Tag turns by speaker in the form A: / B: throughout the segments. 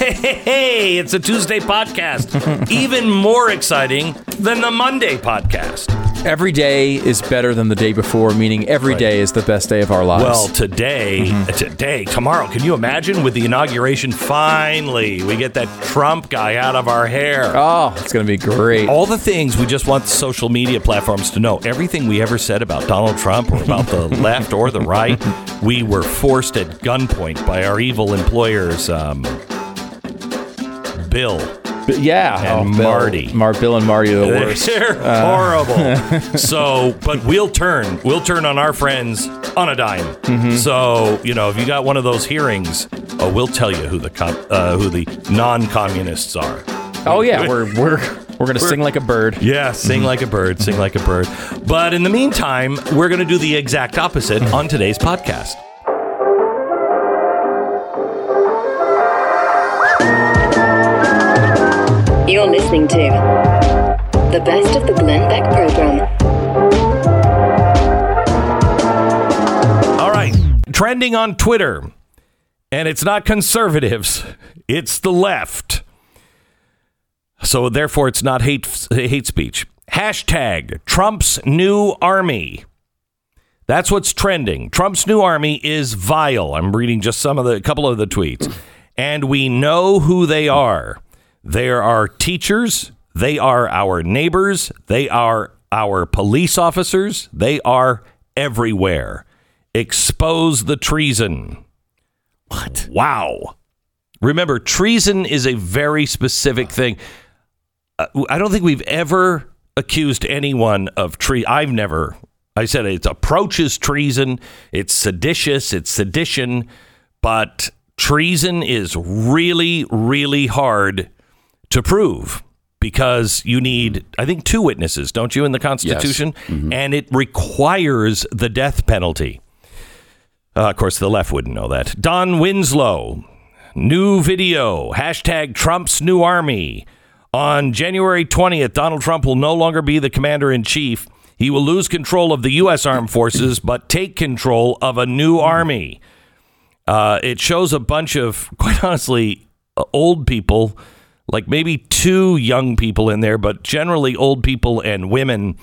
A: Hey, hey, hey, it's a Tuesday podcast. Even more exciting than the Monday podcast.
B: Every day is better than the day before, meaning every day is the best day of our lives.
A: Well, today, today, tomorrow, can you imagine with the inauguration? Finally, we get that Trump guy out of our hair.
B: oh, it's going to be great.
A: All the things we just want the social media platforms to know. Everything we ever said about Donald Trump or about the left or the right, we were forced at gunpoint by our evil employers. Um, Bill.
B: But yeah,
A: And
B: Bill-
A: Marty.
B: Mar- Bill and Marty are the worst.
A: They're horrible. so, but we'll turn. We'll turn on our friends on a dime.
B: Mm-hmm.
A: So, you know, if you got one of those hearings, oh, we'll tell you who the com- uh, who the non-communists are.
B: Oh yeah, we're we're we're going to sing like a bird.
A: Yeah, sing like a bird, sing like a bird. But in the meantime, we're going to do the exact opposite on today's podcast.
C: Listening to the best of the Glenn Beck program.
A: All right, trending on Twitter, and it's not conservatives, it's the left. So therefore, it's not hate hate speech. Hashtag Trump's new army. That's what's trending. Trump's new army is vile. I'm reading just some of the couple of the tweets, and we know who they are. They are our teachers. They are our neighbors. They are our police officers. They are everywhere. Expose the treason. What? Wow. Remember, treason is a very specific thing. Uh, I don't think we've ever accused anyone of tre. I've never. I said it approaches treason. It's seditious. It's sedition. But treason is really, really hard to prove because you need, I think, two witnesses, don't you, in the Constitution? And it requires the death penalty. Uh, of course, the left wouldn't know that. Don Winslow, new video, hashtag Trump's new army. On January 20th, Donald Trump will no longer be the commander in chief. He will lose control of the U.S. armed forces, but take control of a new army. Uh, it shows a bunch of, quite honestly, uh, old people, like maybe two young people in there, but generally old people and women.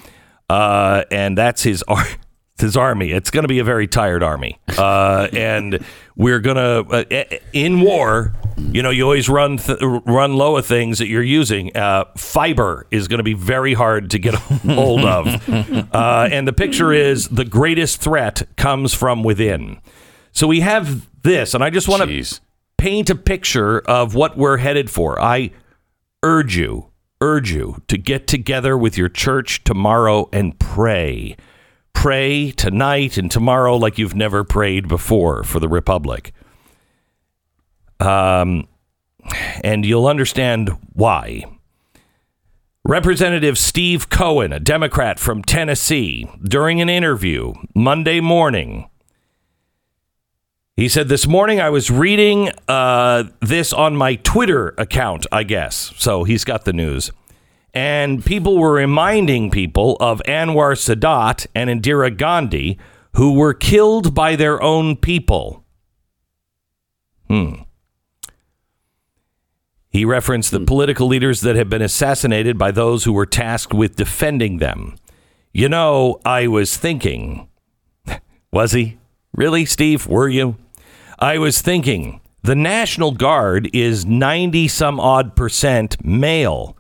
A: Uh, and that's his ar- his army. It's going to be a very tired army. Uh, and we're going to uh, in war. You know, you always run th- run low of things that you're using. Uh, fiber is going to be very hard to get hold of. Uh, and the picture is the greatest threat comes from within. So we have this, and I just want to. Paint a picture of what we're headed for. I urge you, urge you to get together with your church tomorrow and pray. Pray tonight and tomorrow like you've never prayed before for the Republic. Um, and you'll understand why. Representative Steve Cohen, a Democrat from Tennessee, during an interview Monday morning, he said, This morning I was reading uh, this on my Twitter account, I guess. So he's got the news. And people were reminding people of Anwar Sadat and Indira Gandhi, who were killed by their own people. Hmm. He referenced the political leaders that have been assassinated by those who were tasked with defending them. You know, I was thinking, was he? Really, Steve? Were you? I was thinking the National Guard is 90 some odd percent male.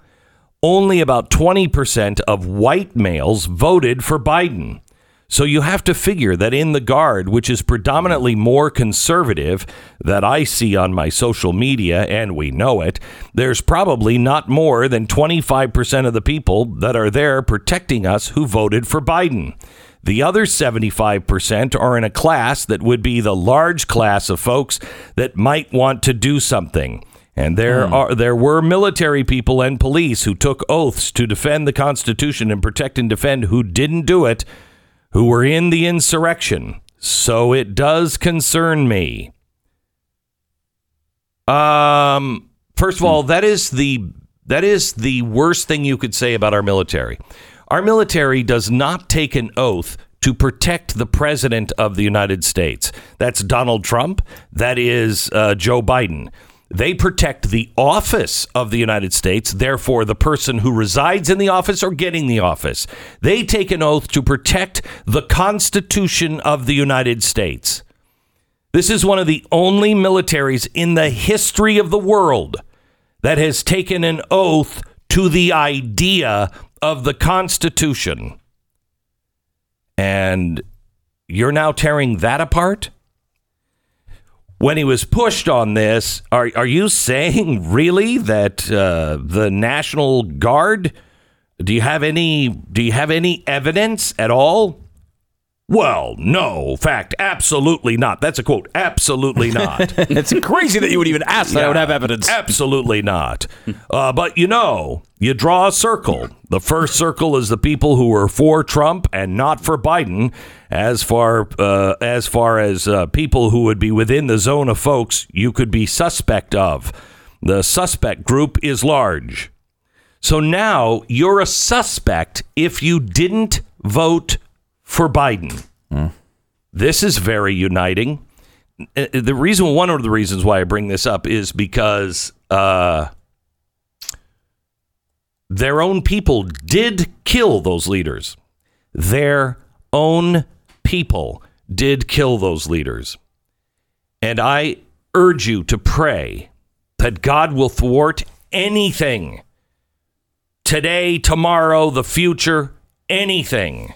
A: Only about 20% of white males voted for Biden. So you have to figure that in the Guard, which is predominantly more conservative that I see on my social media, and we know it, there's probably not more than 25% of the people that are there protecting us who voted for Biden. The other 75% are in a class that would be the large class of folks that might want to do something. And there are there were military people and police who took oaths to defend the Constitution and protect and defend who didn't do it, who were in the insurrection. So it does concern me. Um first of all, that is the that is the worst thing you could say about our military. Our military does not take an oath to protect the president of the United States. That's Donald Trump. That is uh, Joe Biden. They protect the office of the United States, therefore, the person who resides in the office or getting the office. They take an oath to protect the Constitution of the United States. This is one of the only militaries in the history of the world that has taken an oath to the idea of the Constitution. And you're now tearing that apart? When he was pushed on this, are, are you saying really that uh, the National Guard? Do you have any? Do you have any evidence at all? Well, no, fact, absolutely not. That's a quote. Absolutely not.
B: It's crazy that you would even ask that I would have evidence.
A: Absolutely not. Uh, but you know, you draw a circle. The first circle is the people who were for Trump and not for Biden. As far uh, as far as uh, people who would be within the zone of folks you could be suspect of, the suspect group is large. So now you're a suspect if you didn't vote for Biden. This is very uniting. Uh, The reason, one of the reasons why I bring this up is because uh, their own people did kill those leaders. Their own people did kill those leaders. And I urge you to pray that God will thwart anything today, tomorrow, the future, anything,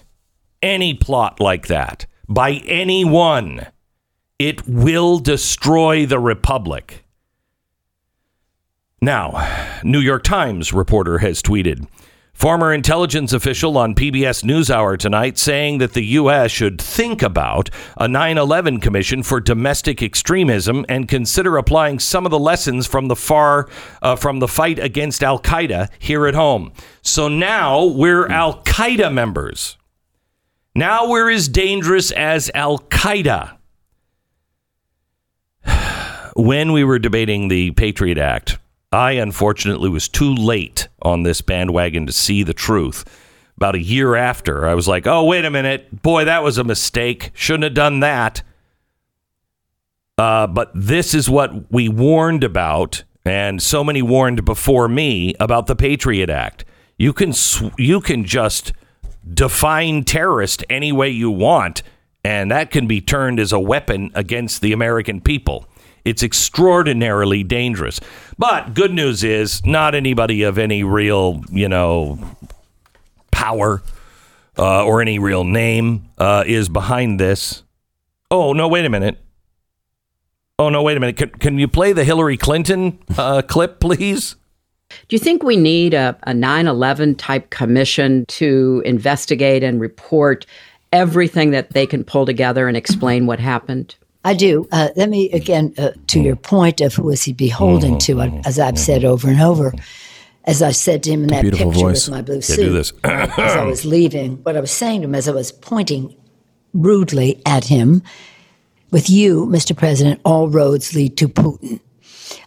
A: any plot like that by anyone. It will destroy the republic. Now, New York Times reporter has tweeted former intelligence official on PBS NewsHour tonight saying that the U.S. should think about a 9 11 commission for domestic extremism and consider applying some of the lessons from the far uh, from the fight against Al Qaeda here at home. So now we're Al Qaeda members. Now we're as dangerous as Al Qaeda. When we were debating the Patriot Act, I unfortunately was too late on this bandwagon to see the truth. About a year after, I was like, oh, wait a minute. Boy, that was a mistake. Shouldn't have done that. Uh, but this is what we warned about, and so many warned before me about the Patriot Act. You can sw- you can just define terrorist any way you want, and that can be turned as a weapon against the American people. It's extraordinarily dangerous. But good news is, not anybody of any real, you know, power uh, or any real name uh, is behind this. Oh no! Wait a minute. Oh no! Wait a minute. Can, can you play the Hillary Clinton uh, clip, please?
D: Do you think we need a, a 9-11 type commission to investigate and report everything that they can pull together and explain what happened?
E: I do. Uh, let me again uh, to your point of who is he beholden to? As I've said over and over, as I said to him in that
B: Beautiful
E: picture
B: voice.
E: with my blue
A: Yeah,
E: suit,
A: do this.
E: as I was leaving, what I was saying to him as I was pointing rudely at him, with you, Mr. President, all roads lead to Putin.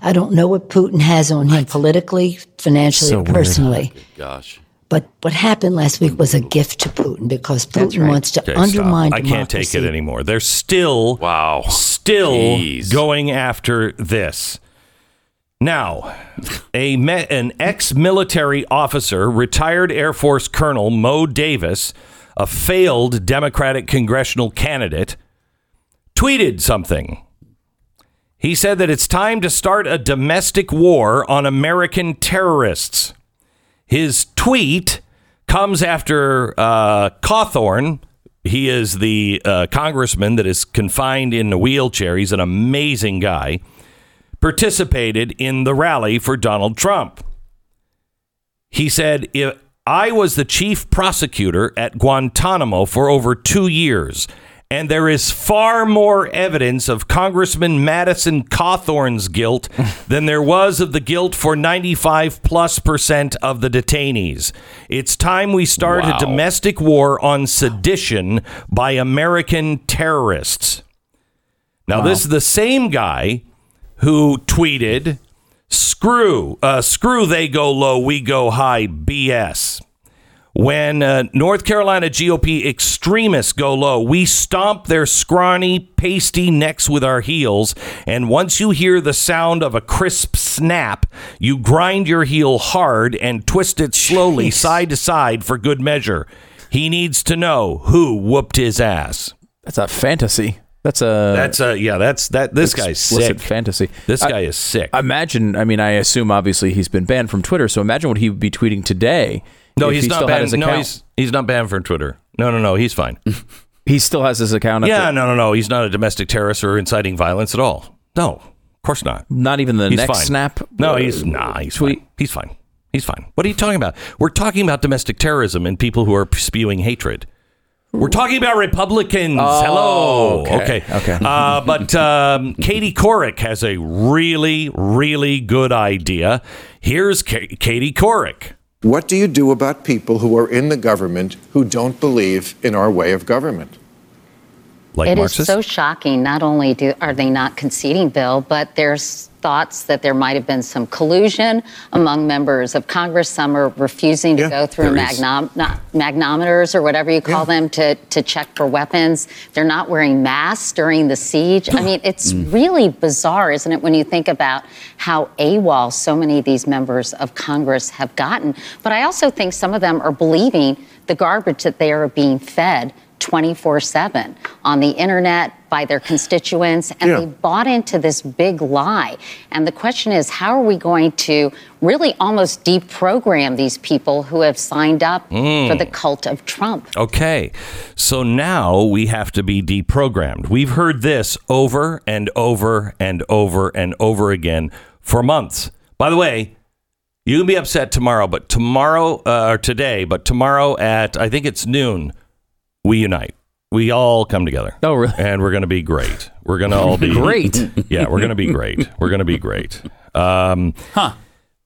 E: I don't know what Putin has on him politically, financially,
B: So
E: or
B: weird.
E: personally.
F: Oh, gosh.
E: But what happened last week was a gift to Putin because Putin
D: right.
E: wants to
A: Okay, stop.
E: undermine
A: I can't take it anymore. They're still
F: Wow.
A: still
F: Jeez.
A: going after this. Now, a me- an ex-military officer, retired Air Force Colonel Mo Davis, a failed Democratic congressional candidate, tweeted something. He said that it's time to start a domestic war on American terrorists. His tweet comes after uh, Cawthorn. He is the uh, congressman that is confined in a wheelchair. He's an amazing guy. Participated in the rally for Donald Trump. He said, if I was the chief prosecutor at Guantanamo for over two years, and there is far more evidence of Congressman Madison Cawthorn's guilt than there was of the guilt for 95 plus percent of the detainees. It's time we start
B: Wow.
A: a domestic war on sedition by American terrorists. Now, this is the same guy who tweeted, "Screw, uh, screw, they go low, we go high." BS. When uh, North Carolina GOP extremists go low, we stomp their scrawny, pasty necks with our heels. And once you hear the sound of a crisp snap, you grind your heel hard and twist it slowly side to side for good measure. He needs to know who whooped his ass.
B: That's a fantasy. That's a
A: That's uh yeah, that's that. This guy's sick.
B: fantasy.
A: This
B: I-
A: guy is sick.
B: Imagine. I mean, I assume obviously he's been banned from Twitter. So imagine what he would be tweeting today.
A: no, he's
B: he
A: not banned. No, he's he's not banned from Twitter. No, no, no, he's fine.
B: he still has his account.
A: yeah, no, no, no, he's not a domestic terrorist or inciting violence at all. No, of course not.
B: not even the
A: He's
B: next
A: fine.
B: snap.
A: No, he's nah. He's
B: tweet.
A: fine. He's fine. He's fine. What are you talking about? We're talking about domestic terrorism and people who are spewing hatred. We're talking about Republicans. Hello.
B: okay.
A: Okay.
B: Okay.
A: Uh, but um, Katie Couric has a really, really good idea. Here's Ka- Katie Couric.
F: What do you do about people who are in the government who don't believe in our way of government?
A: Like
G: It is so shocking. Not only do, are they not conceding Bill, but there's thoughts that there might have been some collusion among members of Congress. Some are refusing to
F: Yeah,
G: go through magnom- magnometers or whatever you call them to, to check for weapons. They're not wearing masks during the siege. I mean, it's really bizarre, isn't it, when you think about how AWOL so many of these members of Congress have gotten. But I also think some of them are believing the garbage that they are being fed 24 7 on the internet by their constituents, and
F: Yeah.
G: they bought into this big lie. And the question is, how are we going to really almost deprogram these people who have signed up for the cult of Trump?
A: Okay. So now we have to be deprogrammed. We've heard this over and over and over and over again for months. By the way, you can be upset tomorrow, but tomorrow uh, or today, but tomorrow at I think it's noon, we unite. We all come together.
B: Oh, really?
A: And we're going to be great. We're going to all be
B: Great.
A: yeah, we're going to be great. We're going to be great. Um,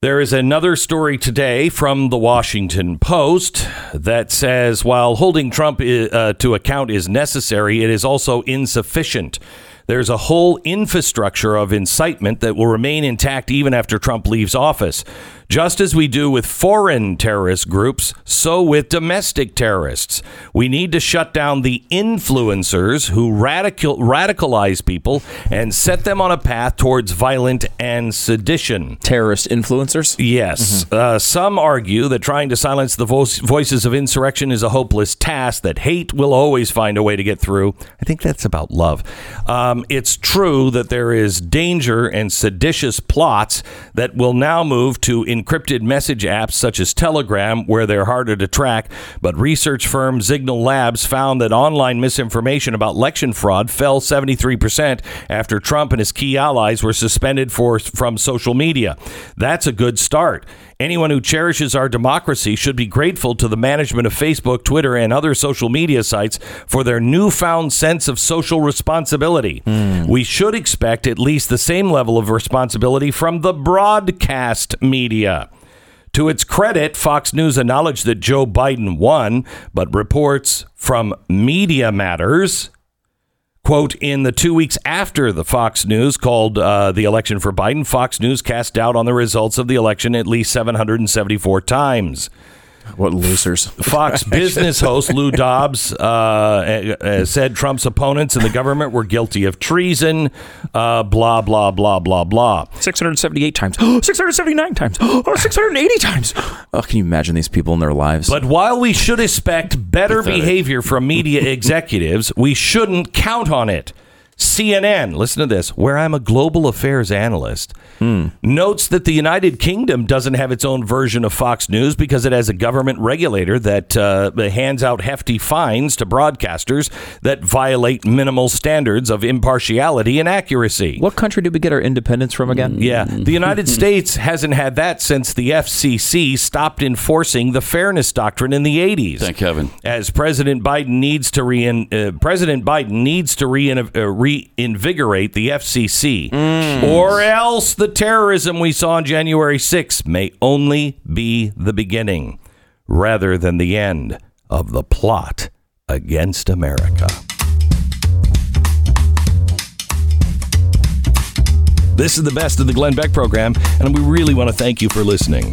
A: There is another story today from the Washington Post that says while holding Trump uh, to account is necessary, it is also insufficient. There's a whole infrastructure of incitement that will remain intact even after Trump leaves office. Just as we do with foreign terrorist groups, so with domestic terrorists. We need to shut down the influencers who radical, radicalize people and set them on a path towards violent and sedition.
B: Terrorist influencers.
A: Yes. Uh, some argue that trying to silence the vo- voices of insurrection is a hopeless task, that hate will always find a way to get through. I think that's about love. Um, it's true that there is danger and seditious plots that will now move to encrypted message apps such as Telegram, where they're harder to track. But research firm Zignal Labs found that online misinformation about election fraud fell 73% after Trump and his key allies were suspended for, from social media. That's a good start. Anyone who cherishes our democracy should be grateful to the management of Facebook, Twitter, and other social media sites for their newfound sense of social responsibility. Hmm. We should expect at least the same level of responsibility from the broadcast media. To its credit, Fox News acknowledged that Joe Biden won, but reports from Media Matters Quote, in the two weeks after the Fox News called uh, the election for Biden, Fox News cast doubt on the results of the election at least 774 times.
B: What losers.
A: Fox business host Lou Dobbs uh, uh, said Trump's opponents in the government were guilty of treason, uh, blah, blah, blah, blah, blah.
B: 678 times. 679 times. Oh, 680 times. Oh, can you imagine these people in their lives?
A: But while we should expect better behavior from media executives, we shouldn't count on it. CNN, listen to this, where I'm a global affairs analyst, notes that the United Kingdom doesn't have its own version of Fox News because it has a government regulator that uh, hands out hefty fines to broadcasters that violate minimal standards of impartiality and accuracy.
B: What country did we get our independence from again?
A: Yeah, the United States hasn't had that since the FCC stopped enforcing the fairness doctrine in the 80s.
H: Thank heaven.
A: As President Biden needs to rein, uh, President Biden needs to rein, uh, reinvigorate the FCC, mm. or else the terrorism we saw on January 6th may only be the beginning, rather than the end of the plot against America. This is the best of the Glenn Beck program, and we really want to thank you for listening.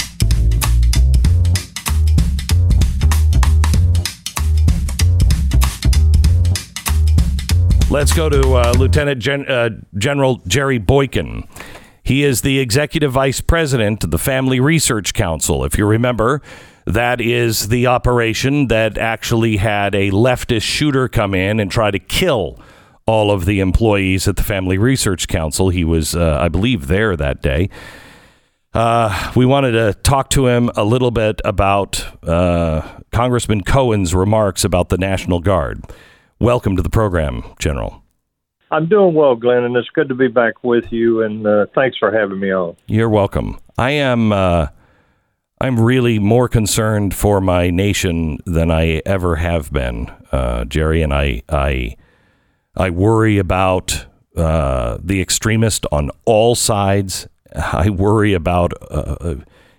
A: Let's go to uh, Lieutenant Gen- uh, General Jerry Boykin. He is the executive vice president of the Family Research Council. If you remember, that is the operation that actually had a leftist shooter come in and try to kill all of the employees at the Family Research Council. He was, uh, I believe, there that day. Uh, we wanted to talk to him a little bit about uh, Congressman Cohen's remarks about the National Guard. Welcome to the program, General.
I: I'm doing well, Glenn, and it's good to be back with you. And uh, thanks for having me on.
A: You're welcome. I am. Uh, I'm really more concerned for my nation than I ever have been, uh, Jerry. And I, I, I worry about uh, the extremist on all sides. I worry about, uh, uh,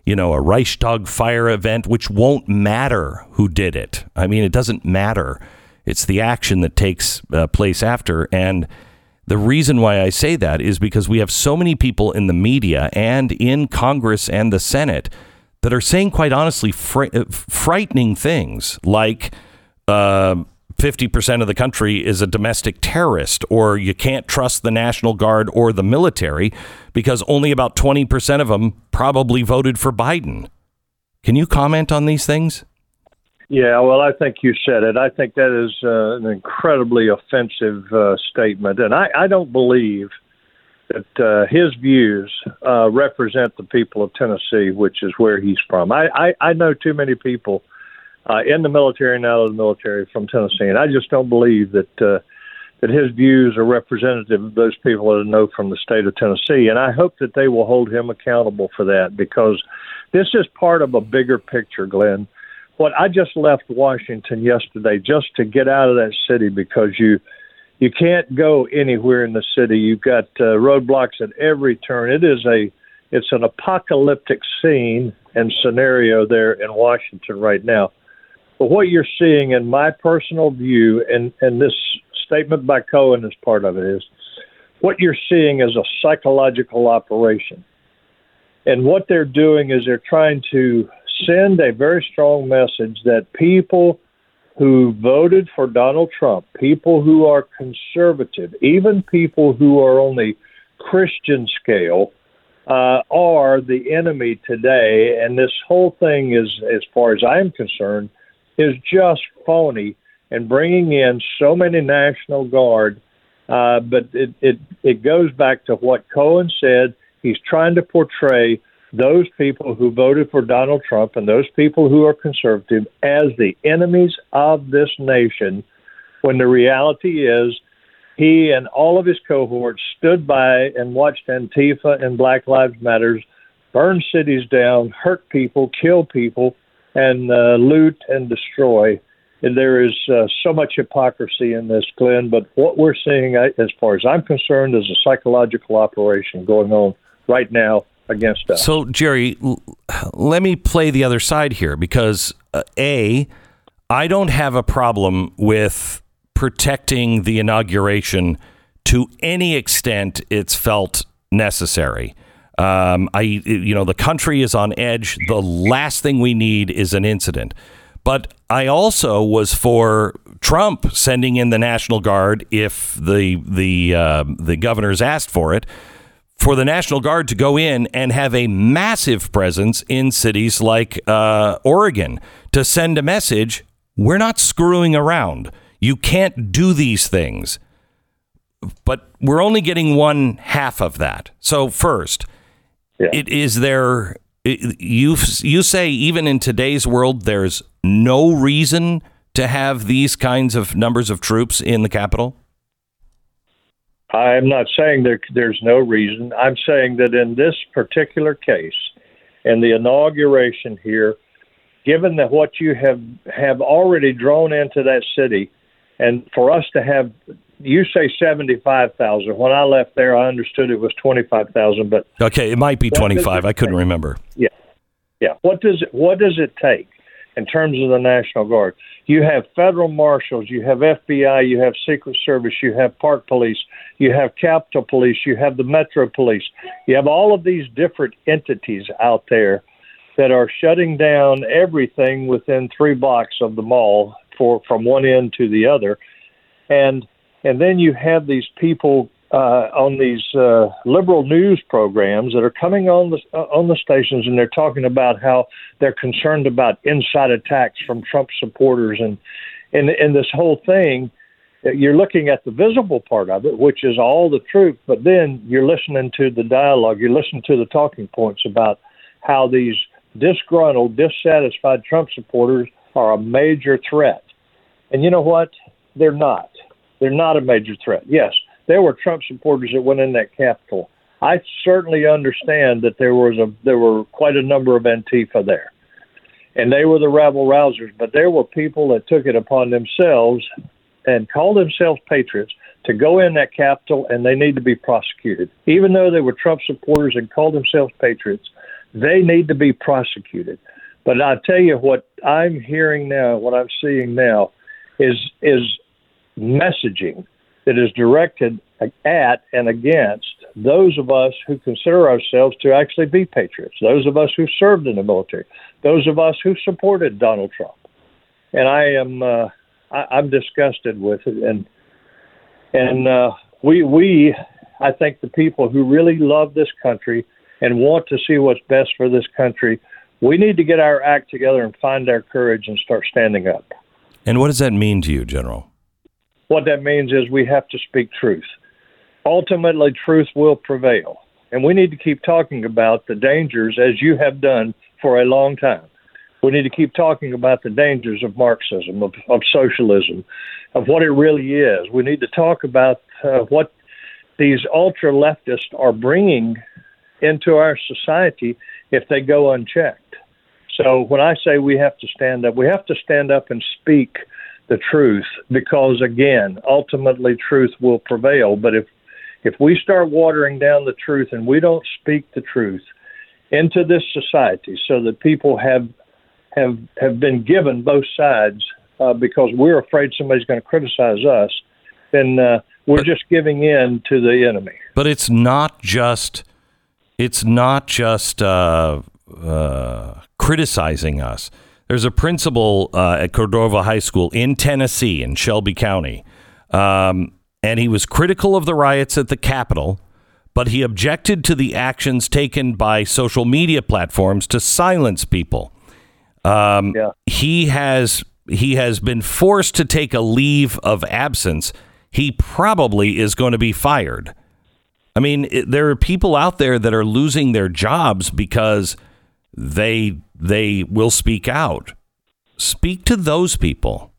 A: you know, a Reichstag fire event, which won't matter who did it. I mean, it doesn't matter. It's the action that takes uh, place after. And the reason why I say that is because we have so many people in the media and in Congress and the Senate that are saying, quite honestly, fr- uh, frightening things like uh, 50% of the country is a domestic terrorist, or you can't trust the National Guard or the military because only about 20% of them probably voted for Biden. Can you comment on these things?
I: Yeah, well, I think you said it. I think that is uh, an incredibly offensive uh, statement, and I, I don't believe that uh, his views uh, represent the people of Tennessee, which is where he's from. I, I, I know too many people uh, in the military and out of the military from Tennessee, and I just don't believe that uh, that his views are representative of those people that I know from the state of Tennessee. And I hope that they will hold him accountable for that because this is part of a bigger picture, Glenn what I just left Washington yesterday just to get out of that city because you you can't go anywhere in the city. You've got uh, roadblocks at every turn. It is a it's an apocalyptic scene and scenario there in Washington right now. But what you're seeing, in my personal view, and and this statement by Cohen is part of it, is what you're seeing is a psychological operation. And what they're doing is they're trying to send a very strong message that people who voted for Donald Trump, people who are conservative, even people who are on the Christian scale, uh, are the enemy today. And this whole thing is, as far as I'm concerned, is just phony and bringing in so many National Guard. Uh, but it, it, it goes back to what Cohen said. He's trying to portray those people who voted for Donald Trump and those people who are conservative as the enemies of this nation when the reality is he and all of his cohorts stood by and watched Antifa and Black Lives Matters burn cities down, hurt people, kill people, and uh, loot and destroy. And there is uh, so much hypocrisy in this, Glenn. But what we're seeing, as far as I'm concerned, is a psychological operation going on right now against us.
A: So, Jerry, l- let me play the other side here because uh, a, I don't have a problem with protecting the inauguration to any extent it's felt necessary. Um, I, you know, the country is on edge. The last thing we need is an incident. But I also was for Trump sending in the National Guard if the the uh, the governors asked for it for the National Guard to go in and have a massive presence in cities like uh, Oregon to send a message we're not screwing around. You can't do these things. but we're only getting one half of that. So first, it is there. it- You you say even in today's world, there's no reason to have these kinds of numbers of troops in the capital.
I: I'm not saying there, there's no reason. I'm saying that in this particular case, and the inauguration here, given that what you have have already drawn into that city, and for us to have, you say seventy five thousand. When I left there, I understood it was twenty five thousand, but
A: Okay, it might be 25. I couldn't
I: take?
A: remember.
I: yeah, yeah. What does it What does it take in terms of the National Guard? You have federal marshals, you have FBI, you have Secret Service, you have Park Police, you have Capitol Police, you have the Metro Police. You have all of these different entities out there that are shutting down everything within three blocks of the mall for from one end to the other, and and then you have these people uh, on these uh, liberal news programs that are coming on the uh, on the stations and they're talking about how they're concerned about inside attacks from Trump supporters and and and this whole thing. You're looking at the visible part of it, which is all the truth, but then you're listening to the dialogue. You're listening to the talking points about how these disgruntled, dissatisfied Trump supporters are a major threat. And you know what? They're not. They're not a major threat. Yes, there were Trump supporters that went in that Capitol. I certainly understand that there was a there were quite a number of Antifa there, and they were the rabble rousers. But there were people that took it upon themselves and call themselves patriots to go in that Capitol, and they need to be prosecuted. Even though they were Trump supporters and called themselves patriots, they need to be prosecuted. But I tell you what I'm hearing now, what I'm seeing now, is is messaging that is directed at and against those of us who consider ourselves to actually be patriots, those of us who served in the military, those of us who supported Donald Trump. And I am uh, I, I'm disgusted with it, and and uh, we we I think the people who really love this country and want to see what's best for this country, we need to get our act together and find our courage and start standing up.
A: And what does that mean to you, General?
I: What that means is we have to speak truth. Ultimately, truth will prevail. And we need to keep talking about the dangers, as you have done for a long time. We need to keep talking about the dangers of Marxism, of, of socialism, of what it really is. We need to talk about uh, what these ultra leftists are bringing into our society if they go unchecked. So when I say we have to stand up, we have to stand up and speak the truth because again, ultimately truth will prevail. But if if we start watering down the truth and we don't speak the truth into this society so that people have have have been given both sides uh, because we're afraid somebody's going to criticize us, then uh, we're just giving in to the enemy.
A: But it's not just it's not just uh, uh, criticizing us. There's a principal uh, at Cordova High School in Tennessee in Shelby County, um, and he was critical of the riots at the Capitol, but he objected to the actions taken by social media platforms to silence people. Um, He has he has been forced to take a leave of absence. He probably is going to be fired. I mean, it, there are people out there that are losing their jobs because they they will speak out. Speak to those people.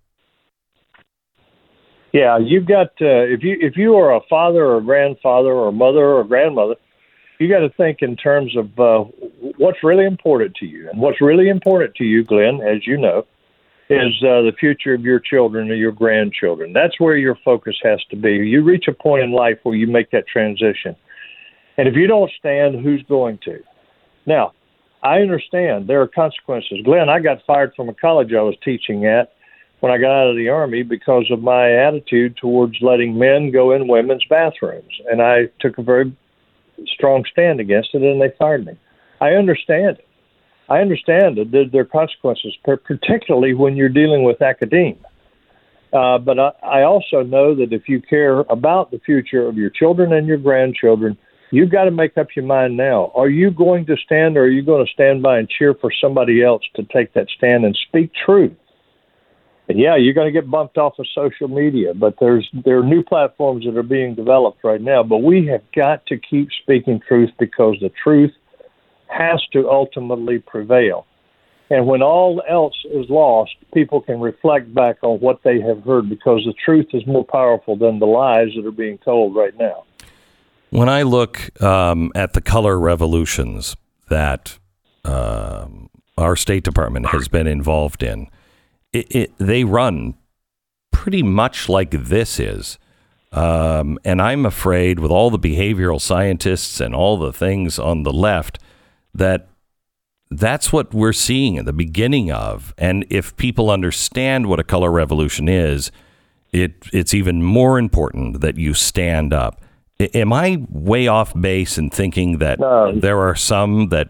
I: Yeah, you've got uh, if you if you are a father or a grandfather or a mother or grandmother, you got to think in terms of uh, what's really important to you. And what's really important to you, Glenn, as you know, is uh, the future of your children or your grandchildren. That's where your focus has to be. You reach a point in life where you make that transition, and if you don't stand, who's going to? Now, I understand there are consequences. Glenn, I got fired from a college I was teaching at when I got out of the Army because of my attitude towards letting men go in women's bathrooms. And I took a very strong stand against it, and they fired me. I understand it. I understand that there, there are consequences, particularly when you're dealing with academia. Uh, but I, I also know that if you care about the future of your children and your grandchildren, you've got to make up your mind now. Are you going to stand or are you going to stand by and cheer for somebody else to take that stand and speak truth? And yeah, you're going to get bumped off of social media, but there's there are new platforms that are being developed right now. But we have got to keep speaking truth because the truth has to ultimately prevail. And when all else is lost, people can reflect back on what they have heard because the truth is more powerful than the lies that are being told right now.
A: When I look um, at the color revolutions that um, our State Department has been involved in, it, it, they run pretty much like this is. Um, and I'm afraid, with all the behavioral scientists and all the things on the left, that that's what we're seeing at the beginning of. And if people understand what a color revolution is, it it's even more important that you stand up. I, am I way off base in thinking that
I: No.
A: there are some that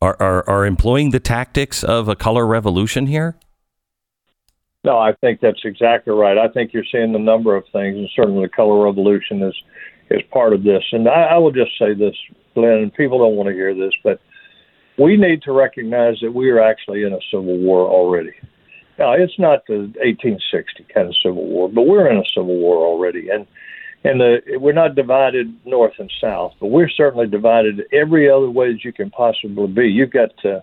A: are, are are employing the tactics of a color revolution here?
I: No, I think that's exactly right. I think you're seeing a number of things, and certainly the color revolution is is part of this. And I, I will just say this, Glenn, and people don't want to hear this, but we need to recognize that we are actually in a civil war already. Now, it's not the 1860 kind of civil war, but we're in a civil war already, and and the, we're not divided north and south, but we're certainly divided every other way that you can possibly be. You've got uh,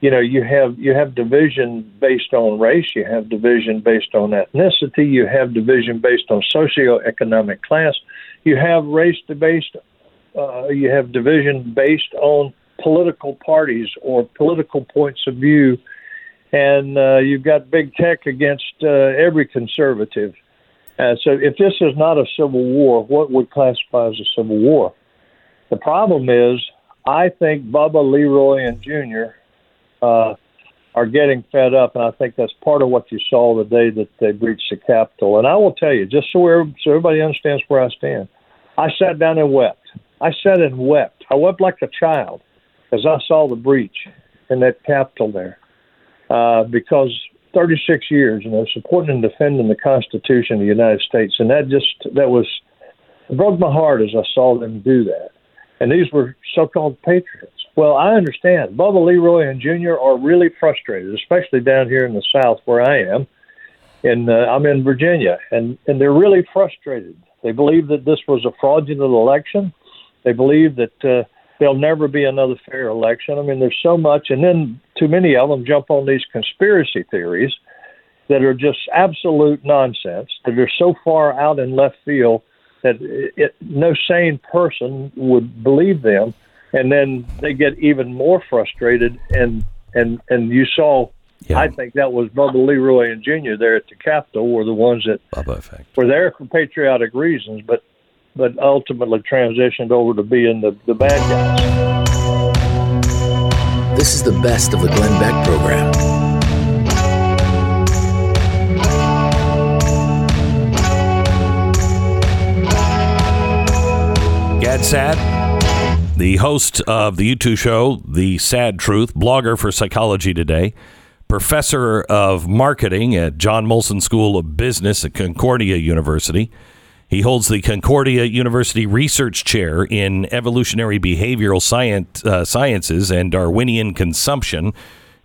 I: you know you have you have division based on race you have division based on ethnicity you have division based on socioeconomic class you have race based uh, you have division based on political parties or political points of view and uh, you've got big tech against uh, every conservative. Uh, so if this is not a civil war what would classify as a civil war? The problem is I think Bubba Leroy and Jr uh, are getting fed up, and I think that's part of what you saw the day that they breached the Capitol. And I will tell you, just so, so everybody understands where I stand, I sat down and wept. I sat and wept. I wept like a child as I saw the breach in that Capitol there, uh, because 36 years, you know, supporting and defending the Constitution of the United States, and that just that was broke my heart as I saw them do that. And these were so-called patriots. Well, I understand. Bubba Leroy and Jr. are really frustrated, especially down here in the South where I am. And uh, I'm in Virginia, and, and they're really frustrated. They believe that this was a fraudulent election. They believe that uh, there'll never be another fair election. I mean, there's so much, and then too many of them jump on these conspiracy theories that are just absolute nonsense, that are so far out in left field that it, it, no sane person would believe them and then they get even more frustrated and and and you saw
A: Yeah.
I: I think that was Bubba Leroy and Jr. there at the Capitol were the ones that
A: Bubba effect.
I: were there for patriotic reasons, but but ultimately transitioned over to being the, the bad guys.
H: This is the best of the Glenn Beck program.
A: Gad Saad, the host of the YouTube show, The Saad Truth, blogger for Psychology Today, professor of marketing at John Molson School of Business at Concordia University. He holds the Concordia University Research Chair in Evolutionary Behavioral Science, uh, Sciences and Darwinian Consumption.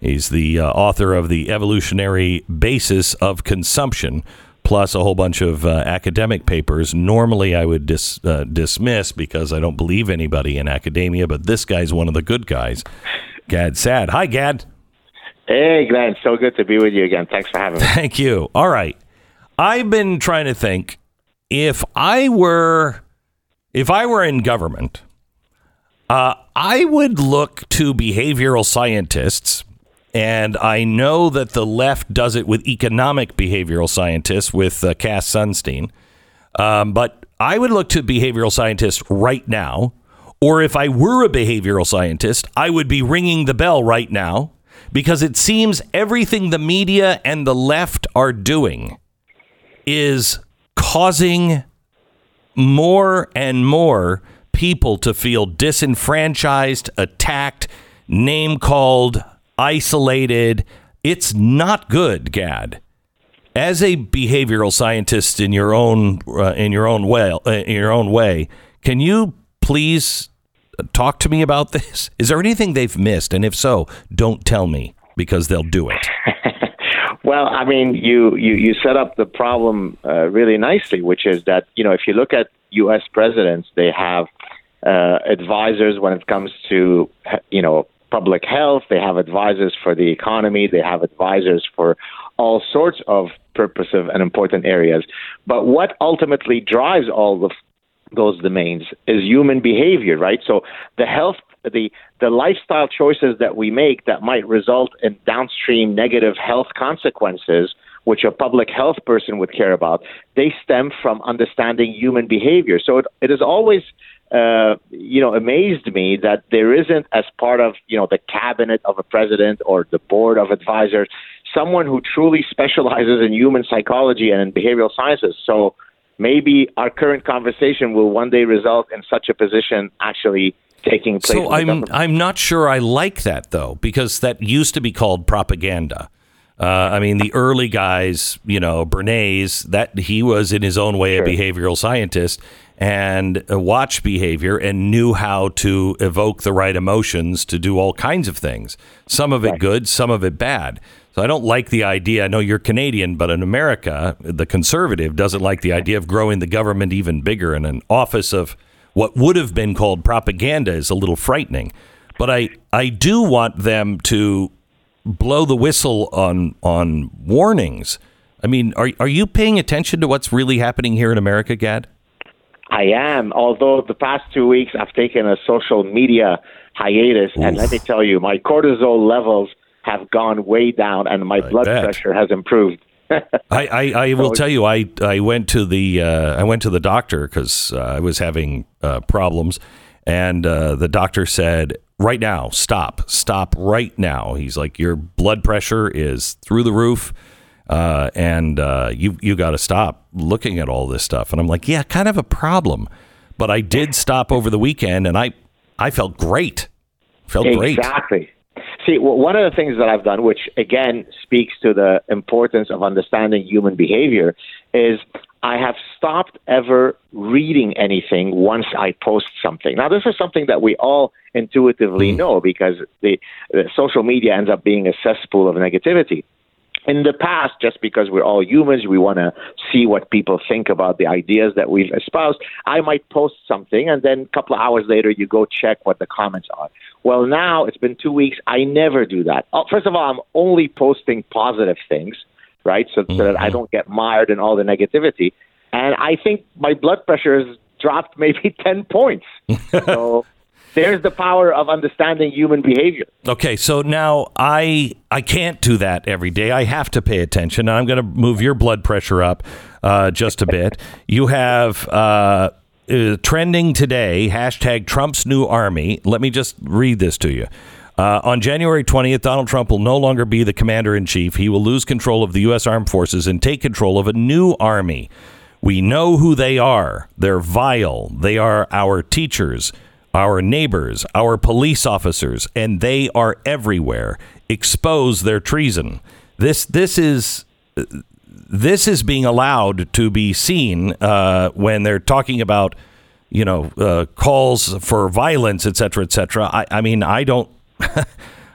A: He's the uh, author of The Evolutionary Basis of Consumption, plus a whole bunch of uh, academic papers. Normally, I would dis, uh, dismiss because I don't believe anybody in academia, but this guy's one of the good guys. Gad Saad. Hi, Gad.
J: Hey, Glenn. So good to be with you again. Thanks for having me.
A: Thank you. All right. I've been trying to think if I were if I were in government, uh, I would look to behavioral scientists, and I know that the left does it with economic behavioral scientists with uh, Cass Sunstein. Um, but I would look to behavioral scientists right now, or if I were a behavioral scientist, I would be ringing the bell right now because it seems everything the media and the left are doing is causing more and more people to feel disenfranchised, attacked, name called, isolated. It's not good, Gad. As a behavioral scientist in your own uh, in your own way, uh, in your own way, can you please talk to me about this? Is there anything they've missed? And if so, don't tell me because they'll do it.
J: Well, I mean, you, you, you set up the problem uh, really nicely, which is that, you know, if you look at U.S. presidents, they have uh, advisors when it comes to, you know, public health, they have advisors for the economy, they have advisors for all sorts of purposive and important areas. But what ultimately drives all of those domains is human behavior, right? So the health the the lifestyle choices that we make that might result in downstream negative health consequences which a public health person would care about they stem from understanding human behavior so it, it has always uh, you know amazed me that there isn't as part of you know the cabinet of a president or the board of advisors someone who truly specializes in human psychology and in behavioral sciences so maybe our current conversation will one day result in such a position actually taking place.
A: So I'm I'm not sure I like that though because that used to be called propaganda. Uh, I mean, the early guys, you know, Bernays, that he was in his own way sure. a behavioral scientist and uh, watch behavior and knew how to evoke the right emotions to do all kinds of things. Some of it good, some of it bad. So I don't like the idea. I know you're Canadian, but in America, the conservative doesn't like the idea of growing the government even bigger and an office of what would have been called propaganda is a little frightening. But I, I do want them to blow the whistle on on warnings. I mean, are are you paying attention to what's really happening here in America, Gad?
J: I am. Although the past two weeks I've taken a social media hiatus, Oof. and let me tell you, my cortisol levels have gone way down, and my I blood bet. pressure has improved.
A: I, I, I, will tell you, I, I went to the uh, I went to the doctor because uh, I was having uh, problems, and uh, the doctor said, "Right now, stop, stop right now." He's like, "Your blood pressure is through the roof, uh, and uh, you you got to stop looking at all this stuff." And I'm like, "Yeah, kind of a problem," but I did stop over the weekend, and I I felt great, felt
J: exactly.
A: great.
J: Exactly. See, one of the things that I've done, which again speaks to the importance of understanding human behavior, is I have stopped ever reading anything once I post something. Now, this is something that we all intuitively mm. know because the, the social media ends up being a cesspool of negativity in the past, just because we're all humans, we want to see what people think about the ideas that we've espoused. I might post something, and then a couple of hours later, you go check what the comments are. Well, now it's been two weeks. I never do that. Oh, first of all, I'm only posting positive things, right? So, so that I mm-hmm. don't get mired in all the negativity. And I think my blood pressure has dropped maybe 10 points. so there's the power of understanding human behavior.
A: Okay, so now I I can't do that every day. I have to pay attention. I'm going to move your blood pressure up uh, just a bit. You have uh, uh, trending today hashtag Trump's new army. Let me just read this to you. Uh, on January 20th, Donald Trump will no longer be the commander in chief. He will lose control of the U.S. armed forces and take control of a new army. We know who they are. They're vile. They are our teachers our neighbors, our police officers, and they are everywhere. Expose their treason. This this is this is being allowed to be seen uh, when they're talking about you know uh, calls for violence, et cetera, et cetera. I, I mean, I don't.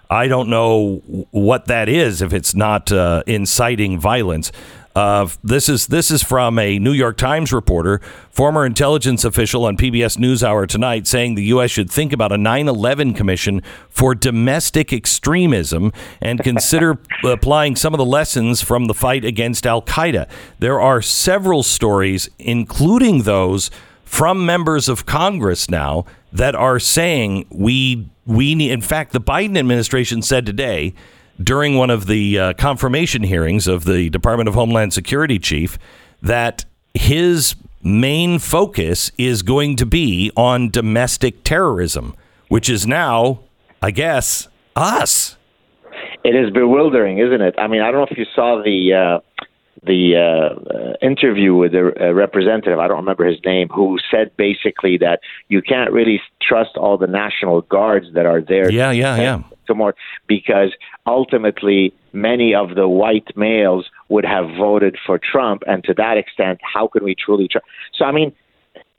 A: I don't know what that is if it's not uh, inciting violence. Uh, this is this is from a New York Times reporter, former intelligence official on PBS NewsHour tonight, saying the U.S. should think about a 9/11 commission for domestic extremism and consider applying some of the lessons from the fight against Al Qaeda. There are several stories, including those from members of Congress now, that are saying we we need. In fact, the Biden administration said today during one of the uh, confirmation hearings of the Department of Homeland Security chief that his main focus is going to be on domestic terrorism, which is now, I guess, us.
J: It is bewildering, isn't it? I mean, I don't know if you saw the uh, the uh, interview with the uh, representative. I don't remember his name, who said basically that you can't really trust all the national guards that are there.
A: Yeah, yeah, yeah
J: to more because ultimately many of the white males would have voted for Trump, and to that extent, how can we truly trust? So I mean,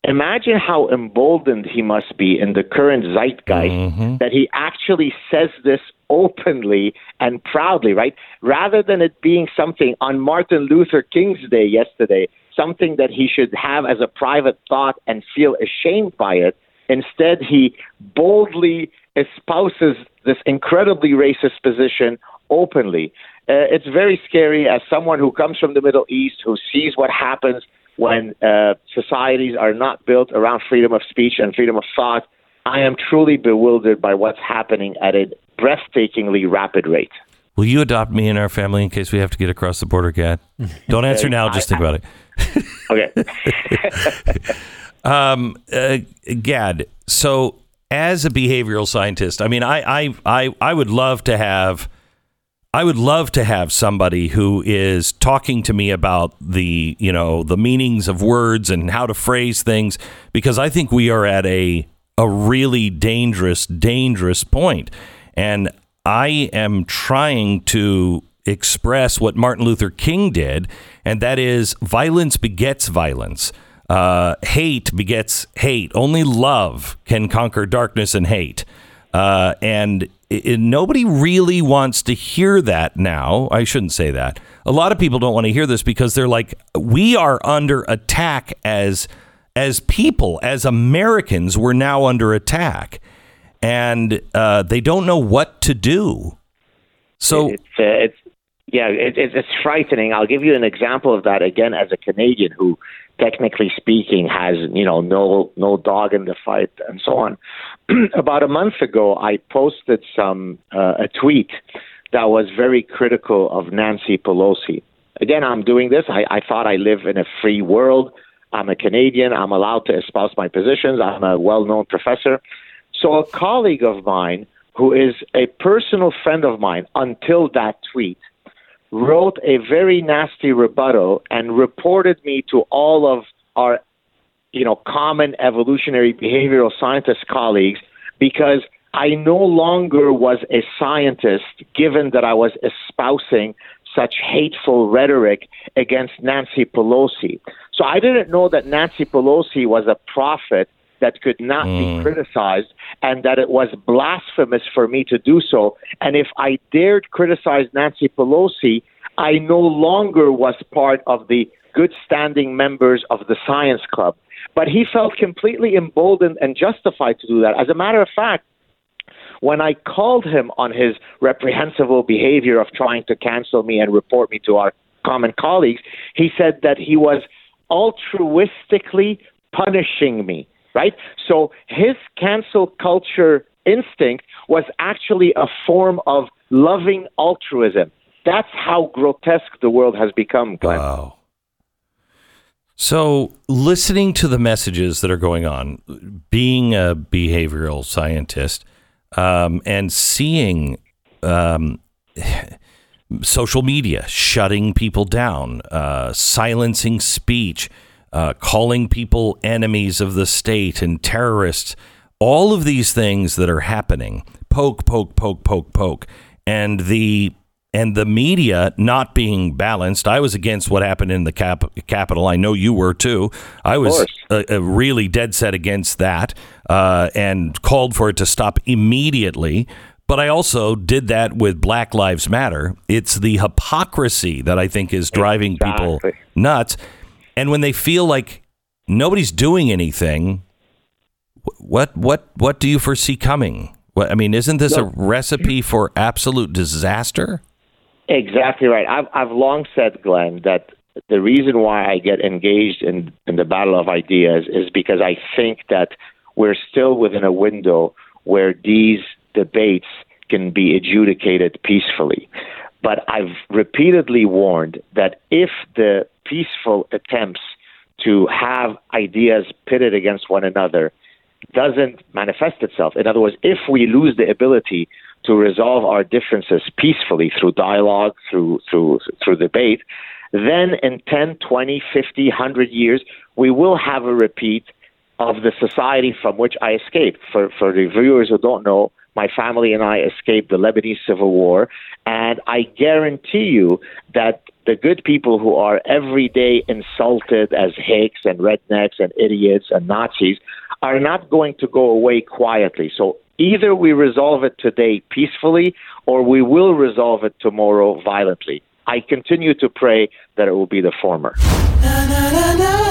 J: Imagine how emboldened he must be in the current zeitgeist
A: Mm-hmm.
J: that he actually says this openly and proudly, right? Rather than it being something on Martin Luther King's Day yesterday, something that he should have as a private thought and feel ashamed by it. Instead, he boldly espouses this incredibly racist position openly. Uh, it's very scary as someone who comes from the Middle East, who sees what happens when uh, societies are not built around freedom of speech and freedom of thought. I am truly bewildered by what's happening at a breathtakingly rapid rate.
A: Will you adopt me and our family in case we have to get across the border, Gad? Don't answer now. Just think about it.
J: Okay.
A: Um, uh, Gad, so as a behavioral scientist, I mean, I, I, I, I would love to have, I would love to have somebody who is talking to me about the, you know, the meanings of words and how to phrase things, because I think we are at a, a really dangerous, dangerous point. And I am trying to express what Martin Luther King did, and that is violence begets violence. Uh, hate begets hate. Only love can conquer darkness and hate. Uh, and it, nobody really wants to hear that now. I shouldn't say that. A lot of people don't want to hear this because they're like, we are under attack as as people, as Americans. We're now under attack, and uh, they don't know what to do. So
J: it's uh, it's yeah, it, it's frightening. I'll give you an example of that again as a Canadian who, technically speaking, has you know no no dog in the fight and so on. About a month ago, I posted some uh, a tweet that was very critical of Nancy Pelosi. Again, I'm doing this. I, I thought I live in a free world. I'm a Canadian. I'm allowed to espouse my positions. I'm a well-known professor. So a colleague of mine who is a personal friend of mine until that tweet wrote a very nasty rebuttal and reported me to all of our you know common evolutionary behavioral scientist colleagues because I no longer was a scientist given that I was espousing such hateful rhetoric against Nancy Pelosi. So I didn't know that Nancy Pelosi was a prophet that could not be mm. criticized and that it was blasphemous for me to do so. And if I dared criticize Nancy Pelosi, I no longer was part of the good standing members of the science club. But he felt completely emboldened and justified to do that. As a matter of fact, when I called him on his reprehensible behavior of trying to cancel me and report me to our common colleagues, he said that he was altruistically punishing me, right? So his cancel culture instinct was actually a form of loving altruism. That's how grotesque the world has become, Glenn.
A: Wow. So, listening to the messages that are going on, being a behavioral scientist, um, and seeing um, social media shutting people down, uh, silencing speech, uh, calling people enemies of the state and terrorists, all of these things that are happening, poke, poke, poke, poke, poke, and the and the media not being balanced. I was against what happened in the cap- Capitol. I know you were too. I was uh, uh, really dead set against that uh, and called for it to stop immediately. But I also did that with Black Lives Matter. It's the hypocrisy that I think is driving people nuts. And when they feel like nobody's doing anything, what what what do you foresee coming? What, I mean, isn't this a recipe for absolute disaster?
J: Exactly right. I've I've long said, Glenn, that the reason why I get engaged in in the battle of ideas is because I think that we're still within a window where these debates can be adjudicated peacefully. But I've repeatedly warned that if the peaceful attempts to have ideas pitted against one another doesn't manifest itself. In other words, if we lose the ability to resolve our differences peacefully through dialogue, through through through debate, then in 10, 20, 50, 100 years, we will have a repeat of the society from which I escaped. For for the viewers who don't know, My family and I escaped the Lebanese civil war. And I guarantee you that the good people who are every day insulted as hicks and rednecks and idiots and Nazis are not going to go away quietly. So either we resolve it today peacefully or we will resolve it tomorrow violently. I continue to pray that it will be the former.
K: Na, na, na,